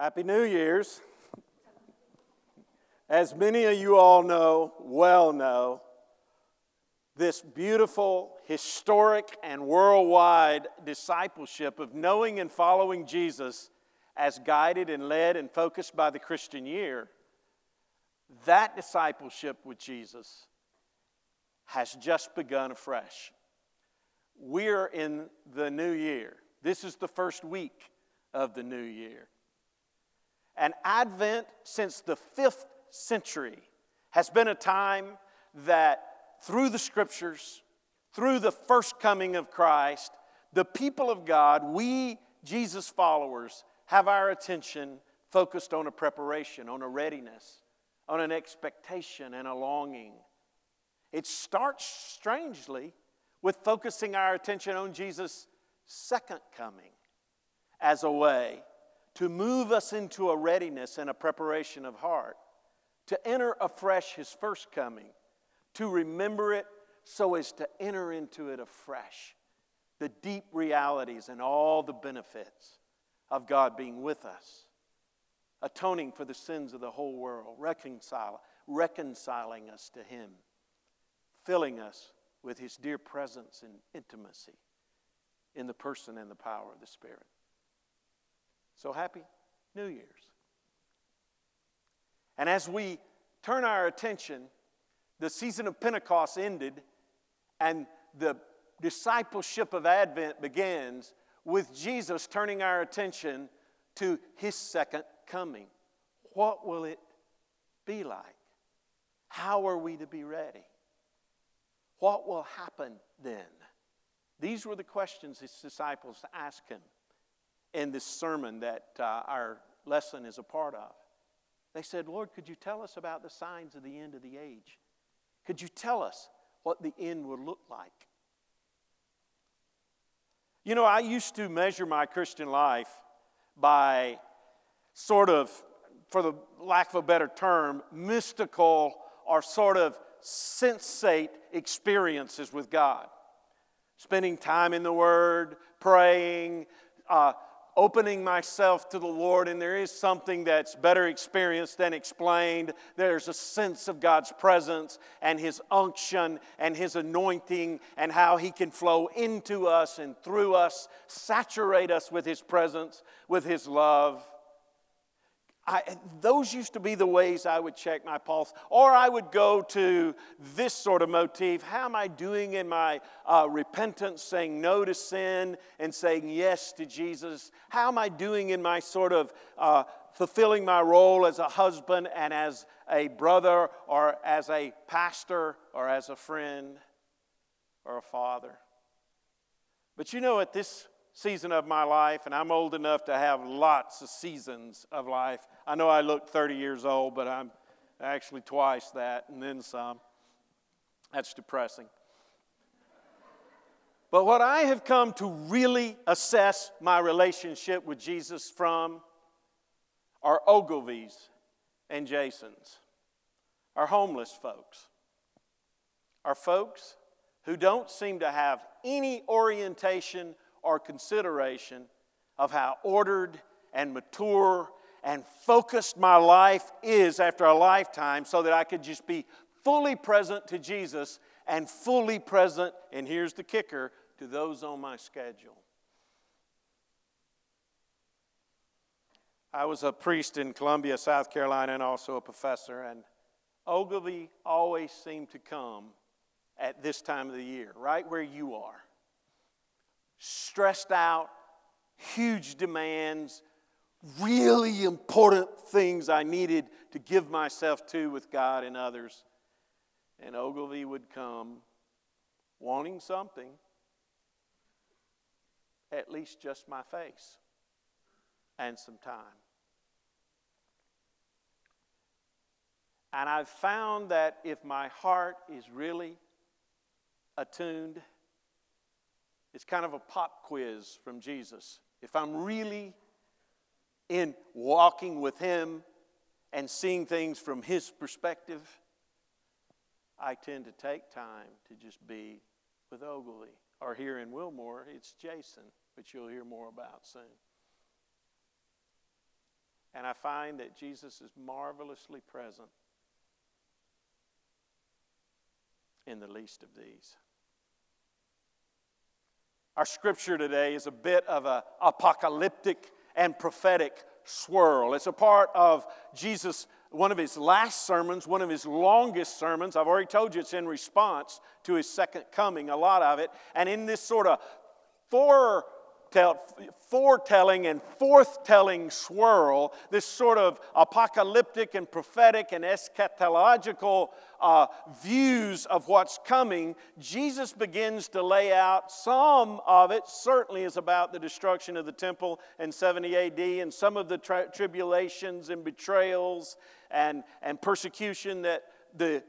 Happy New Year's. As many of you all know, well know, this beautiful, historic, and worldwide discipleship of knowing and following Jesus as guided and led and focused by the Christian year, that discipleship with Jesus has just begun afresh. We're in the new year. This is the first week of the new year. And Advent, since the fifth century, has been a time that through the scriptures, through the first coming of Christ, the people of God, we, Jesus followers, have our attention focused on a preparation, on a readiness, on an expectation and a longing. It starts strangely with focusing our attention on Jesus' second coming as a way to move us into a readiness and a preparation of heart, to enter afresh His first coming, to remember it so as to enter into it afresh. The deep realities and all the benefits of God being with us, atoning for the sins of the whole world, reconcile, reconciling us to Him, filling us with His dear presence and intimacy in the person and the power of the Spirit. So happy New Year's. And as we turn our attention, the season of Pentecost ended and the discipleship of Advent begins with Jesus turning our attention to his second coming. What will it be like? How are we to be ready? What will happen then? These were the questions his disciples asked him in this sermon that uh, our lesson is a part of. They said, Lord, could you tell us about the signs of the end of the age? Could you tell us what the end would look like? You know, I used to measure my Christian life by sort of, for the lack of a better term, mystical or sort of sensate experiences with God. Spending time in the Word, praying, uh, opening myself to the Lord, and there is something that's better experienced than explained. There's a sense of God's presence and His unction and His anointing, and how He can flow into us and through us, saturate us with His presence, with His love. I, those used to be the ways I would check my pulse. Or I would go to this sort of motif How am I doing in my uh, repentance, saying no to sin and saying yes to Jesus? How am I doing in my sort of uh, fulfilling my role as a husband and as a brother or as a pastor or as a friend or a father? But you know, at this season of my life, and I'm old enough to have lots of seasons of life. I know I look 30 years old, but I'm actually twice that and then some. That's depressing. But what I have come to really assess my relationship with Jesus from are Ogilvy's and Jason's, are homeless folks, are folks who don't seem to have any orientation or consideration of how ordered and mature and focused my life is after a lifetime so that I could just be fully present to Jesus and fully present, and here's the kicker, to those on my schedule. I was a priest in Columbia, South Carolina, and also a professor, and Ogilvy always seemed to come at this time of the year, right where you are stressed out, huge demands, really important things I needed to give myself to with God and others. And Ogilvy would come wanting something, at least just my face and some time. And I've found that if my heart is really attuned it's kind of a pop quiz from Jesus. If I'm really in walking with Him and seeing things from His perspective, I tend to take time to just be with Ogilvy. Or here in Wilmore, it's Jason, which you'll hear more about soon. And I find that Jesus is marvelously present in the least of these. Our scripture today is a bit of an apocalyptic and prophetic swirl. It's a part of Jesus' one of his last sermons, one of his longest sermons. I've already told you it's in response to his second coming, a lot of it. And in this sort of four foretelling and forthtelling swirl, this sort of apocalyptic and prophetic and eschatological uh, views of what's coming, Jesus begins to lay out some of it, certainly is about the destruction of the temple in 70 AD and some of the tri- tribulations and betrayals and, and persecution that the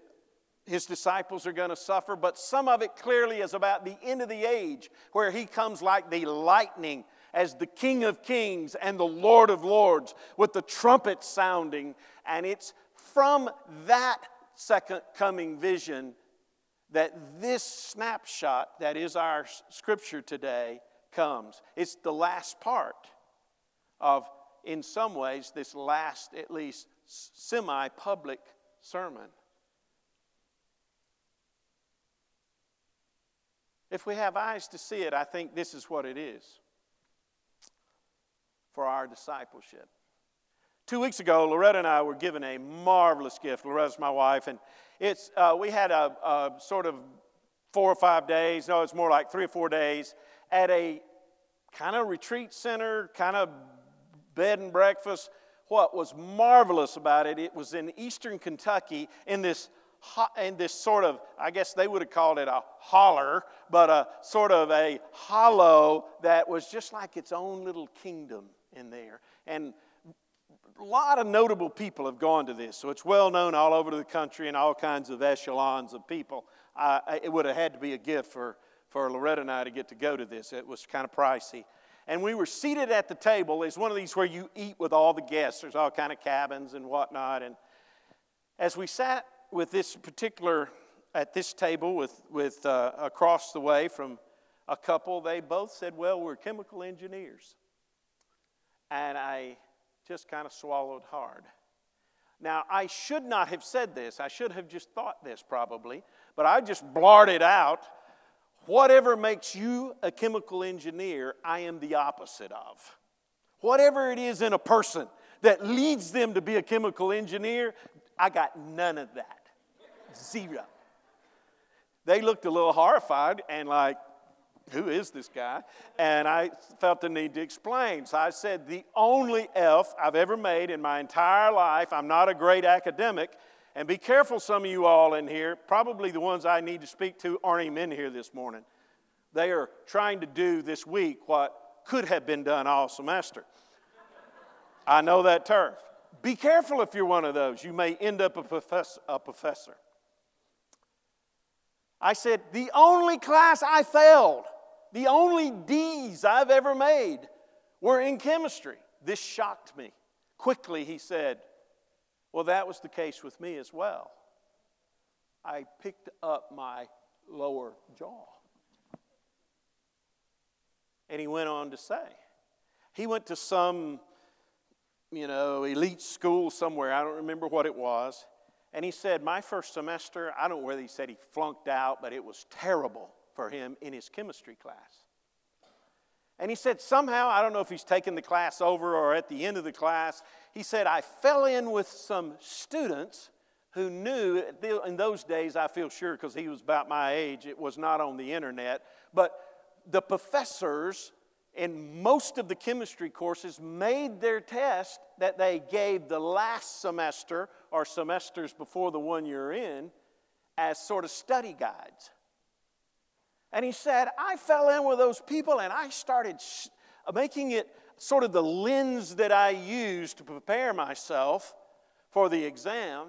his disciples are going to suffer, but some of it clearly is about the end of the age, where he comes like the lightning as the King of Kings and the Lord of Lords with the trumpet sounding. And it's from that second coming vision that this snapshot that is our scripture today comes. It's the last part of, in some ways, this last, at least semi public sermon. If we have eyes to see it, I think this is what it is for our discipleship. Two weeks ago, Loretta and I were given a marvelous gift. Loretta's my wife, and it's uh, we had a, a, sort of four or five days. No, it's more like three or four days at a kind of retreat center, kind of bed and breakfast. What was marvelous about it, it was in eastern Kentucky in this in this sort of, I guess they would have called it a holler, but a sort of a hollow that was just like its own little kingdom in there. And a lot of notable people have gone to this, so it's well known all over the country and all kinds of echelons of people. Uh, it would have had to be a gift for, for Loretta and I to get to go to this. It was kind of pricey. And we were seated at the table. It's one of these where you eat with all the guests. There's all kind of cabins and whatnot. And as we sat with this particular, at this table with, with uh, across the way from a couple, they both said, Well, we're chemical engineers. And I just kind of swallowed hard. Now, I should not have said this. I should have just thought this probably, but I just blurted out whatever makes you a chemical engineer, I am the opposite of. Whatever it is in a person that leads them to be a chemical engineer, I got none of that. Zero. They looked a little horrified and like, who is this guy? And I felt the need to explain. So I said, the only F I've ever made in my entire life, I'm not a great academic. And be careful, some of you all in here, probably the ones I need to speak to aren't even in here this morning. They are trying to do this week what could have been done all semester. I know that turf. Be careful if you're one of those. You may end up a professor. A professor. I said, the only class I failed, the only D's I've ever made were in chemistry. This shocked me. Quickly, he said, Well, that was the case with me as well. I picked up my lower jaw. And he went on to say, he went to some, you know, elite school somewhere. I don't remember what it was. And he said, My first semester, I don't know whether he said he flunked out, but it was terrible for him in his chemistry class. And he said, somehow, I don't know if he's taken the class over or at the end of the class, he said, I fell in with some students who knew, in those days, I feel sure because he was about my age, it was not on the internet, but the professors in most of the chemistry courses made their test that they gave the last semester or semesters before the one you're in as sort of study guides. And he said, I fell in with those people and I started making it sort of the lens that I used to prepare myself for the exam.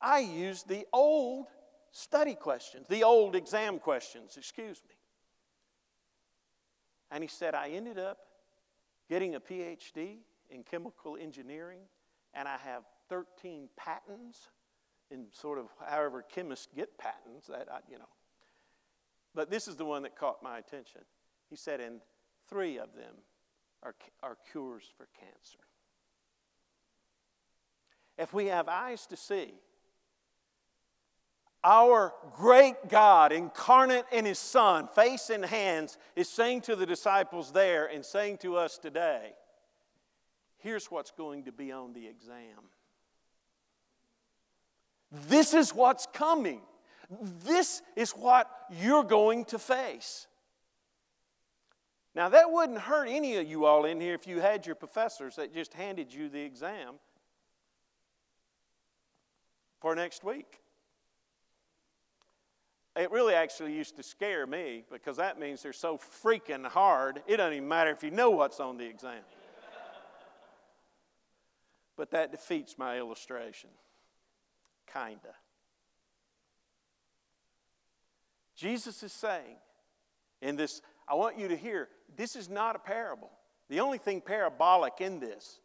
I used the old study questions, the old exam questions, excuse me. And he said, I ended up getting a PhD in chemical engineering, and I have 13 patents in sort of however chemists get patents, that I, you know. But this is the one that caught my attention. He said, and three of them are, are cures for cancer. if we have eyes to see, our great God, incarnate in His Son, face and hands, is saying to the disciples there and saying to us today, here's what's going to be on the exam. This is what's coming. This is what you're going to face. Now, that wouldn't hurt any of you all in here if you had your professors that just handed you the exam for next week. It really actually used to scare me because that means they're so freaking hard, it doesn't even matter if you know what's on the exam. but that defeats my illustration. Kinda. Jesus is saying in this, I want you to hear, this is not a parable. The only thing parabolic in this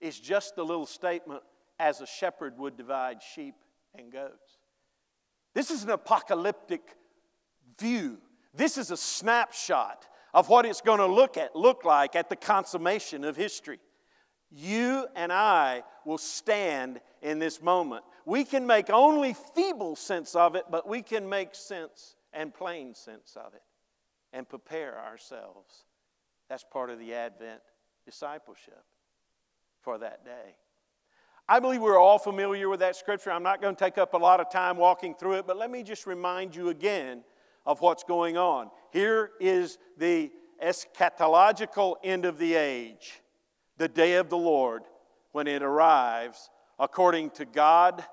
is just the little statement, as a shepherd would divide sheep and goats. This is an apocalyptic view. This is a snapshot of what it's going to look at look like at the consummation of history. You and I will stand in this moment. We can make only feeble sense of it, but we can make sense and plain sense of it and prepare ourselves. That's part of the Advent discipleship for that day. I believe we're all familiar with that scripture. I'm not going to take up a lot of time walking through it, but let me just remind you again of what's going on. Here is the eschatological end of the age, the day of the Lord, when it arrives, according to God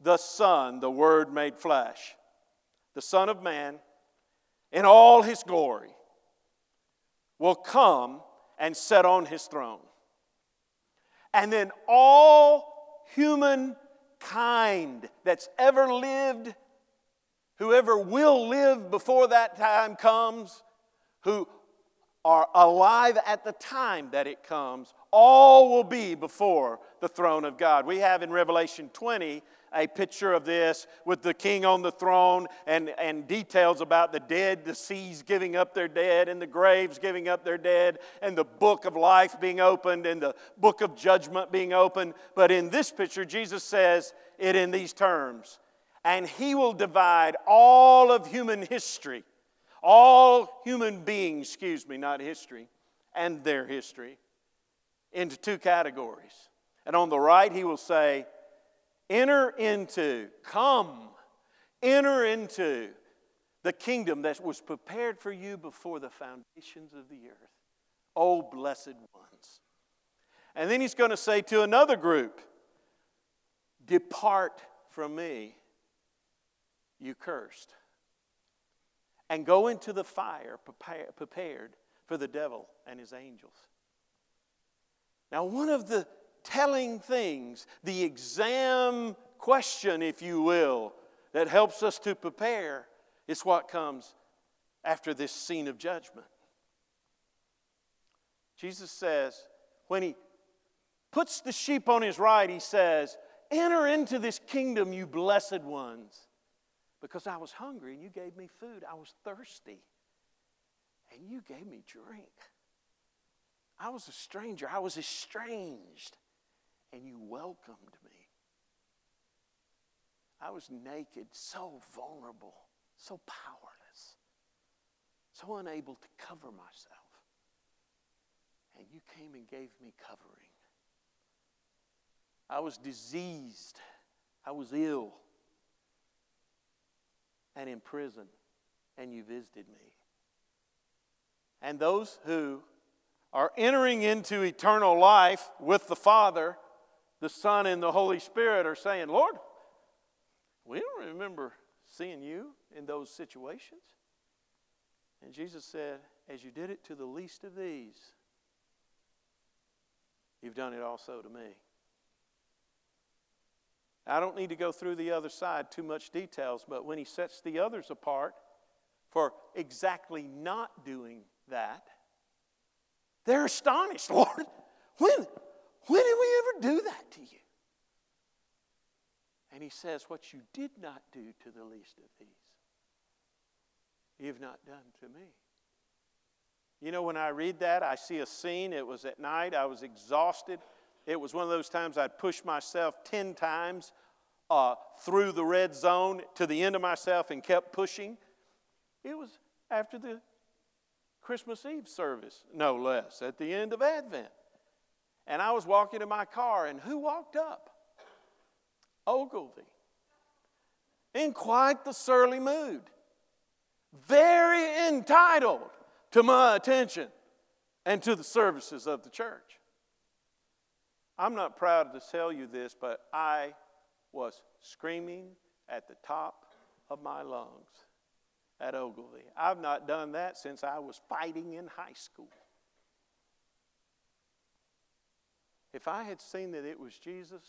the Son, the Word made flesh, the Son of Man, in all his glory, will come and sit on his throne. And then all humankind that's ever lived, whoever will live before that time comes, who are alive at the time that it comes, all will be before the throne of God. We have in Revelation 20 a picture of this with the king on the throne and, and details about the dead, the seas giving up their dead, and the graves giving up their dead, and the book of life being opened, and the book of judgment being opened. But in this picture, Jesus says it in these terms and he will divide all of human history, all human beings, excuse me, not history, and their history, into two categories. And on the right, he will say, Enter into, come, enter into the kingdom that was prepared for you before the foundations of the earth. Oh, blessed ones. And then he's going to say to another group, Depart from me, you cursed, and go into the fire prepared for the devil and his angels. Now, one of the telling things, the exam question, if you will, that helps us to prepare is what comes after this scene of judgment. Jesus says, when he puts the sheep on his right, he says, Enter into this kingdom, you blessed ones, because I was hungry and you gave me food. I was thirsty and you gave me drink. I was a stranger, I was estranged and you welcomed me. I was naked, so vulnerable, so powerless, so unable to cover myself. And you came and gave me covering. I was diseased, I was ill, and in prison, and you visited me. And those who are entering into eternal life with the Father the Son and the Holy Spirit are saying, Lord, we don't remember seeing you in those situations. And Jesus said, As you did it to the least of these, you've done it also to me. I don't need to go through the other side too much details, but when he sets the others apart for exactly not doing that, they're astonished. Lord, when, when did we ever do that to you? And he says, What you did not do to the least of these, you've not done to me. You know, when I read that, I see a scene. It was at night. I was exhausted. It was one of those times I'd push myself 10 times uh, through the red zone to the end of myself and kept pushing. It was after the Christmas Eve service, no less, at the end of Advent. And I was walking in my car, and who walked up? Ogilvy. In quite the surly mood. Very entitled to my attention and to the services of the church. I'm not proud to tell you this, but I was screaming at the top of my lungs at Ogilvy. I've not done that since I was fighting in high school. If I had seen that it was Jesus,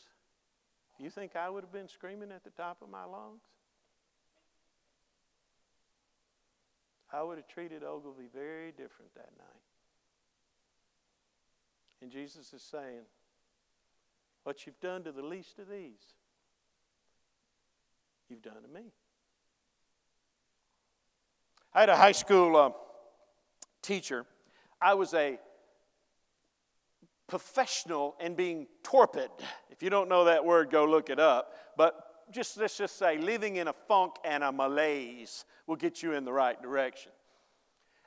you think I would have been screaming at the top of my lungs? I would have treated Ogilvy very different that night. And Jesus is saying, What you've done to the least of these, you've done to me. I had a high school uh, teacher. I was a professional in being torpid. If you don't know that word, go look it up. But just let's just say living in a funk and a malaise will get you in the right direction.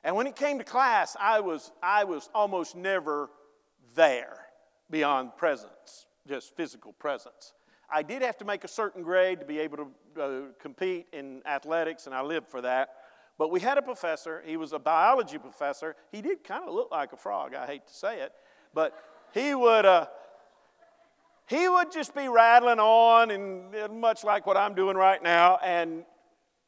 And when it came to class, I was, I was almost never there beyond presence, just physical presence. I did have to make a certain grade to be able to uh, compete in athletics, and I lived for that. But we had a professor, he was a biology professor. He did kind of look like a frog, I hate to say it, but he would. Uh, he would just be rattling on and much like what I'm doing right now and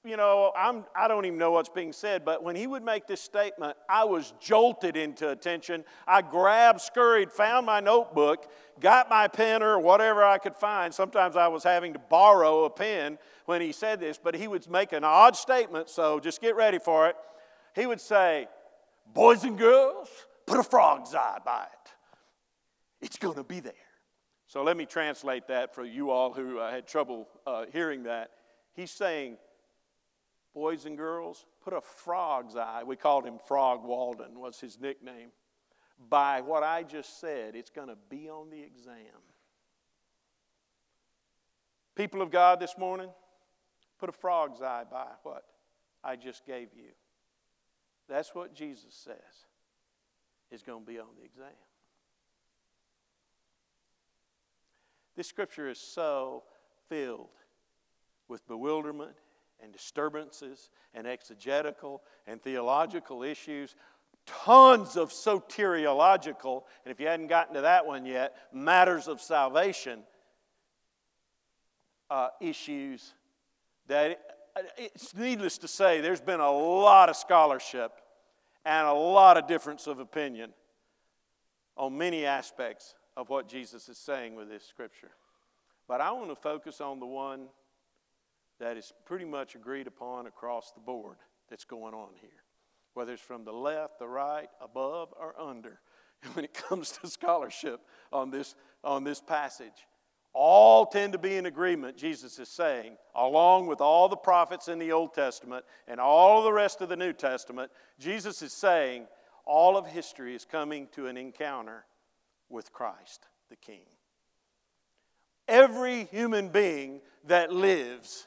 you know, I'm, I don't even know what's being said, but when he would make this statement, I was jolted into attention. I grabbed, scurried, found my notebook, got my pen or whatever I could find. Sometimes I was having to borrow a pen when he said this, but he would make an odd statement, so just get ready for it. He would say, Boys and girls, put a frog's eye by it. It's going to be there. So let me translate that for you all who uh, had trouble uh, hearing that. He's saying, boys and girls, put a frog's eye, we called him Frog Walden, was his nickname, by what I just said. It's going to be on the exam. People of God this morning, put a frog's eye by what I just gave you. That's what Jesus says is going to be on the exam. This scripture is so filled with bewilderment and disturbances and exegetical and theological issues, tons of soteriological, and if you hadn't gotten to that one yet, matters of salvation uh, issues that it's needless to say, there's been a lot of scholarship and a lot of difference of opinion on many aspects of what Jesus is saying with this scripture. But I want to focus on the one that is pretty much agreed upon across the board that's going on here, whether it's from the left, the right, above, or under. when it comes to scholarship on this, on this passage, all tend to be in agreement, Jesus is saying, along with all the prophets in the Old Testament and all the rest of the New Testament. Jesus is saying all of history is coming to an encounter with Christ, the King. Every human being that lives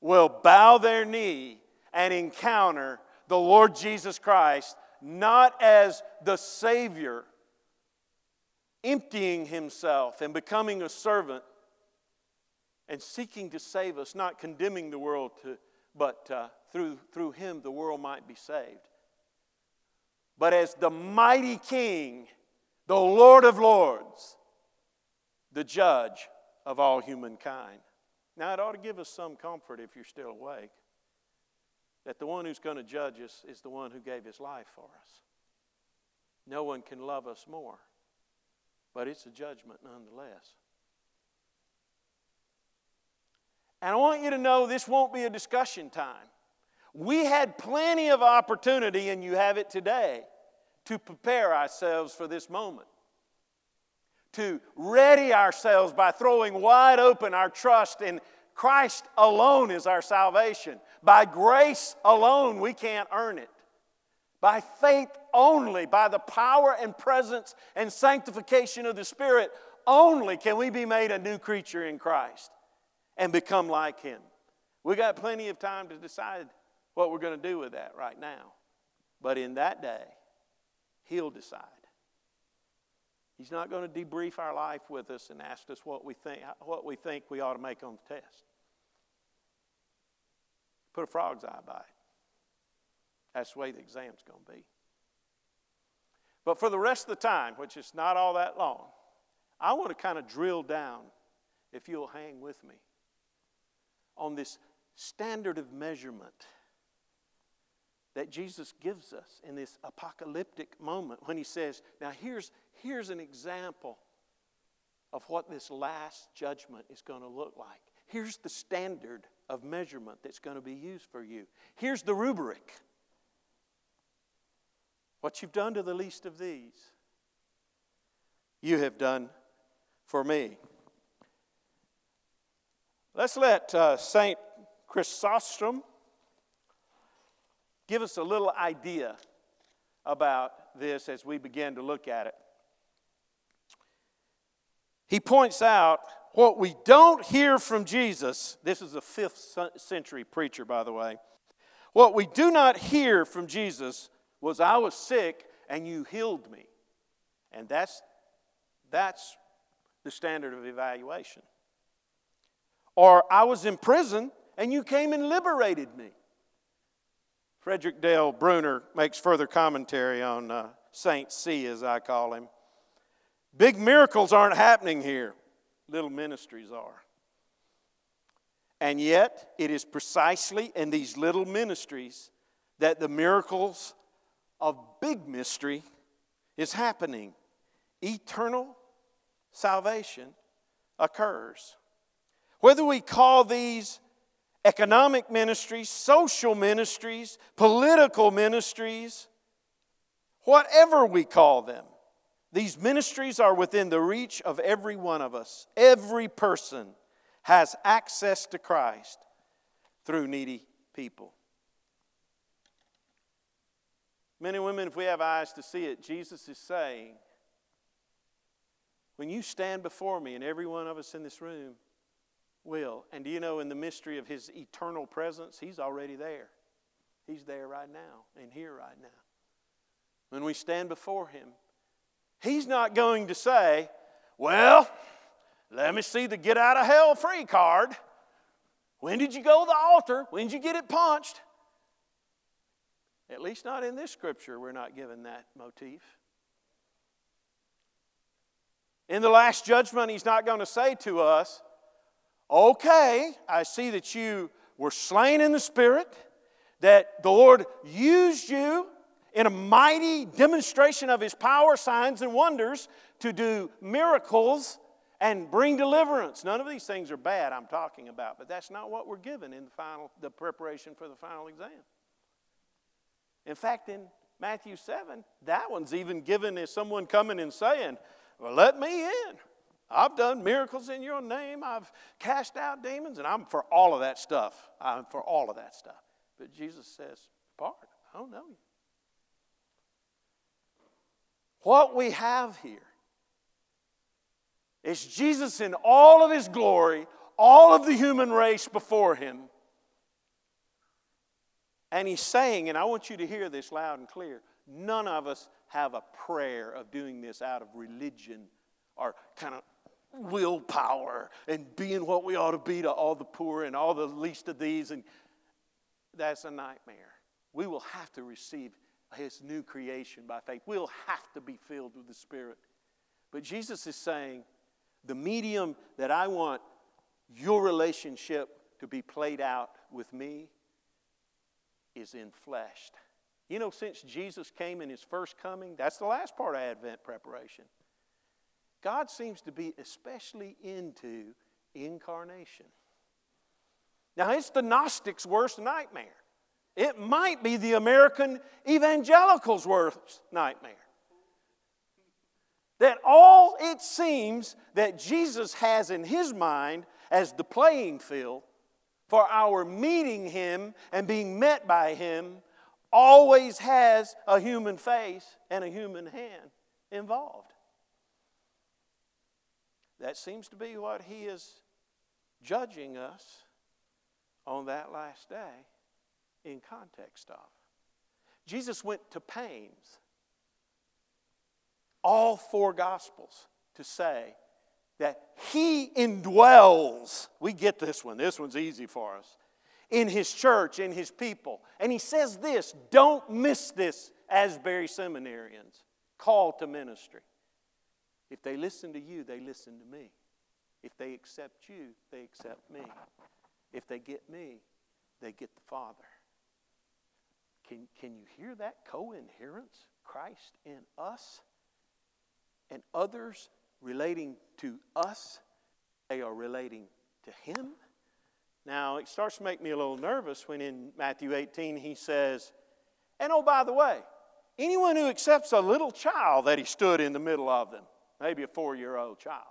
will bow their knee and encounter the Lord Jesus Christ not as the Savior, emptying himself and becoming a servant and seeking to save us, not condemning the world, to, but uh, through, through him the world might be saved. But as the mighty King, the Lord of Lords, the judge of all humankind. Now, it ought to give us some comfort if you're still awake that the one who's going to judge us is the one who gave his life for us. No one can love us more, but it's a judgment nonetheless. And I want you to know this won't be a discussion time. We had plenty of opportunity, and you have it today, to prepare ourselves for this moment to ready ourselves by throwing wide open our trust in Christ alone is our salvation. By grace alone, we can't earn it. By faith only by the power and presence and sanctification of the Spirit, only can we be made a new creature in Christ and become like Him. We got plenty of time to decide what we're going to do with that right now. But in that day, He'll decide. He's not going to debrief our life with us and ask us what we think, what we, think we ought to make on the test. Put a frog's eye by it. That's the way the exam's going to be. But for the rest of the time, which is not all that long, I want to kind of drill down, if you'll hang with me, on this standard of measurement that Jesus gives us in this apocalyptic moment when he says, Now here's, here's an example of what this last judgment is going to look like. Here's the standard of measurement that's going to be used for you. Here's the rubric. What you've done to the least of these, you have done for me. Let's let uh, St. Chrysostom give us a little idea about this as we begin to look at it. He points out what we don't hear from Jesus. This is a fifth century preacher, by the way. What we do not hear from Jesus was, I was sick and you healed me. And that's, that's the standard of evaluation. Or I was in prison and you came and liberated me. Frederick Dale Bruner makes further commentary on uh, Saint C, as I call him. Big miracles aren't happening here, little ministries are. And yet, it is precisely in these little ministries that the miracles of big mystery is happening. Eternal salvation occurs. Whether we call these economic ministries, social ministries, political ministries, whatever we call them, these ministries are within the reach of every one of us. Every person has access to Christ through needy people. Men and women, if we have eyes to see it, Jesus is saying, when you stand before me, and every one of us in this room will, and do you know in the mystery of his eternal presence, he's already there. He's there right now and here right now. When we stand before him, he's not going to say, Well, let me see the get out of hell free card. When did you go to the altar? When did you get it punched? At least not in this scripture, we're not given that motif. In the last judgment, he's not going to say to us, Okay, I see that you were slain in the Spirit, that the Lord used you in a mighty demonstration of his power, signs, and wonders to do miracles and bring deliverance. None of these things are bad, I'm talking about, but that's not what we're given in the final the preparation for the final exam. In fact, in Matthew 7, that one's even given as someone coming and saying, Well, let me in. I've done miracles in your name. I've cast out demons, and I'm for all of that stuff. I'm for all of that stuff. But Jesus says, Part, I don't know you. What we have here is Jesus in all of his glory, all of the human race before him, and he's saying, and I want you to hear this loud and clear none of us have a prayer of doing this out of religion or kind of willpower and being what we ought to be to all the poor and all the least of these. And that's a nightmare. We will have to receive his new creation by faith. We'll have to be filled with the Spirit. But Jesus is saying, the medium that I want your relationship to be played out with me is infleshed. You know, since Jesus came in his first coming, that's the last part of Advent preparation. God seems to be especially into incarnation. Now, it's the Gnostics' worst nightmare. It might be the American evangelicals' worst nightmare. That all it seems that Jesus has in his mind as the playing field for our meeting Him and being met by Him always has a human face and a human hand involved. That seems to be what he is judging us on that last day in context of. Jesus went to pains, all four Gospels, to say that He indwells. We get this one, this one's easy for us. In His church, in His people. And He says this don't miss this, Asbury seminarians, call to ministry. If they listen to you, they listen to me. If they accept you, they accept me. If they get me, they get the Father. Can, can you hear that co-inherence? Christ in us and others relating to us, they are relating to Him. Now, it starts to make me a little nervous when in Matthew 18 he says, and oh, by the way, anyone who accepts a little child that he stood in the middle of them, maybe a four year old child,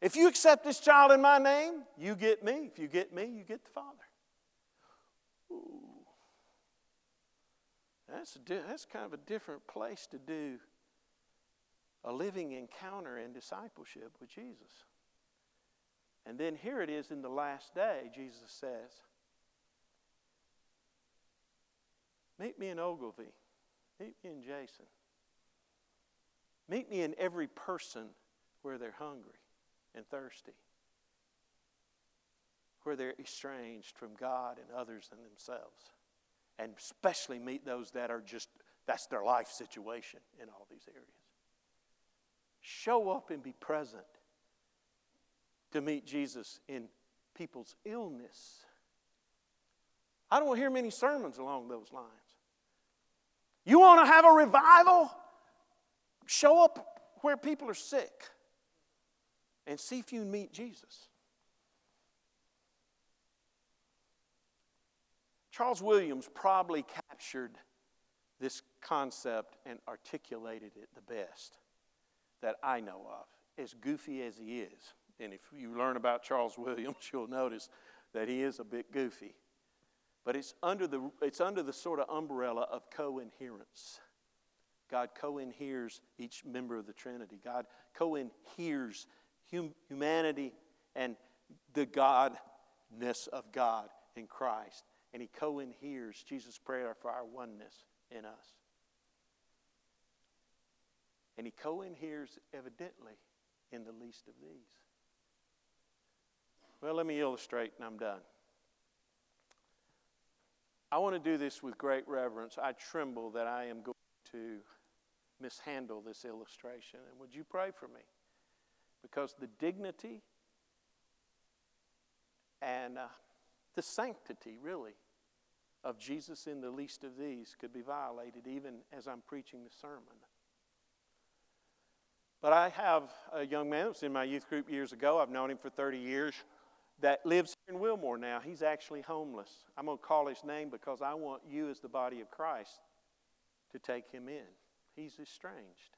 if you accept this child in my name, you get me. If you get me, you get the Father. Ooh. That's, a, that's kind of a different place to do a living encounter and discipleship with Jesus. And then here it is in the last day, Jesus says, Meet me in Ogilvie. Meet me in Jason. Meet me in every person where they're hungry and thirsty, where they're estranged from God and others and themselves. And especially meet those that are just, that's their life situation in all these areas. Show up and be present to meet Jesus in people's illness. I don't hear many sermons along those lines. You want to have a revival? Show up where people are sick and see if you meet Jesus. Charles Williams probably captured this concept and articulated it the best that I know of, as goofy as he is. And if you learn about Charles Williams, you'll notice that he is a bit goofy. But it's under the, it's under the sort of umbrella of co inherence. God co inheres each member of the Trinity. God co inheres hum- humanity and the Godness of God in Christ. And He co inheres Jesus' prayer for our oneness in us. And He co inheres, evidently, in the least of these. Well, let me illustrate and I'm done. I want to do this with great reverence. I tremble that I am going to mishandle this illustration. And would you pray for me? because the dignity and uh, the sanctity, really, of Jesus in the least of these could be violated even as I'm preaching the sermon. But I have a young man that was in my youth group years ago. I've known him for 30 years that lives here in Wilmore now. He's actually homeless. I'm going to call his name because I want you, as the body of Christ, to take him in. He's estranged,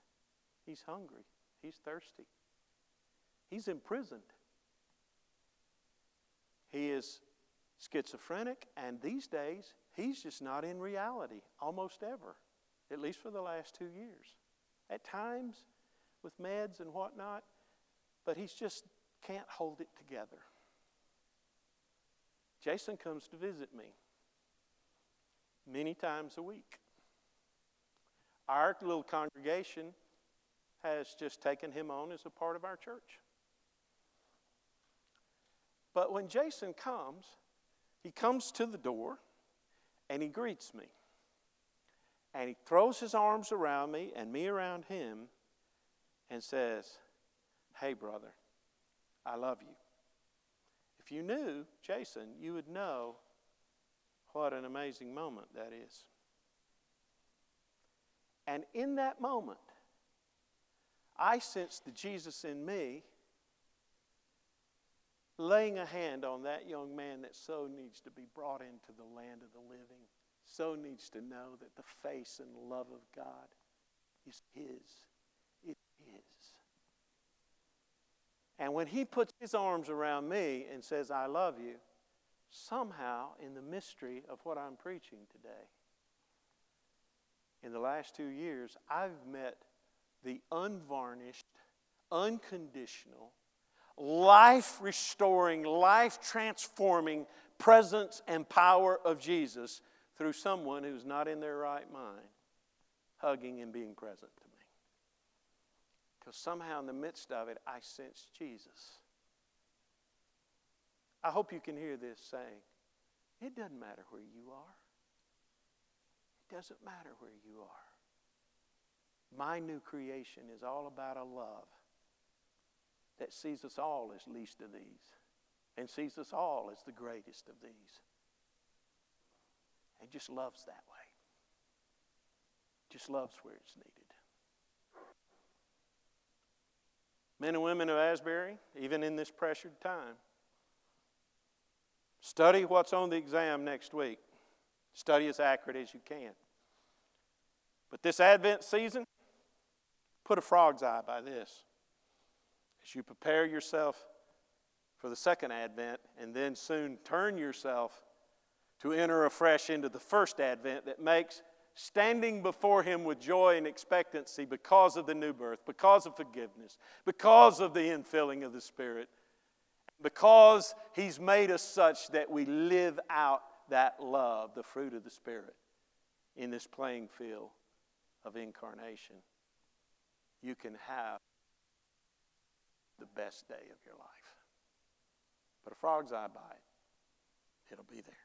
he's hungry, he's thirsty. He's imprisoned. He is schizophrenic, and these days, he's just not in reality almost ever, at least for the last two years. At times, with meds and whatnot, but he's just can't hold it together. Jason comes to visit me many times a week. Our little congregation has just taken him on as a part of our church. But when Jason comes, he comes to the door and he greets me. And he throws his arms around me and me around him and says, Hey, brother, I love you. If you knew Jason, you would know what an amazing moment that is. And in that moment, I sensed the Jesus in me laying a hand on that young man that so needs to be brought into the land of the living, so needs to know that the face and love of God is his. It is. And when he puts his arms around me and says, I love you, somehow, in the mystery of what I'm preaching today, in the last two years, I've met the unvarnished, unconditional, life restoring, life transforming presence and power of Jesus through someone who's not in their right mind, hugging and being present to me. Because somehow in the midst of it, I sense Jesus. I hope you can hear this saying, it doesn't matter where you are. Doesn't matter where you are. My new creation is all about a love that sees us all as least of these and sees us all as the greatest of these. And just loves that way. Just loves where it's needed. Men and women of Asbury, even in this pressured time, study what's on the exam next week. Study as accurate as you can. But this Advent season, put a frog's eye by this. As you prepare yourself for the second Advent and then soon turn yourself to enter afresh into the first Advent that makes standing before Him with joy and expectancy because of the new birth, because of forgiveness, because of the infilling of the Spirit, because He's made us such that we live out that love, the fruit of the Spirit, in this playing field of incarnation. You can have the best day of your life. But a frog's eye bite, it'll be there.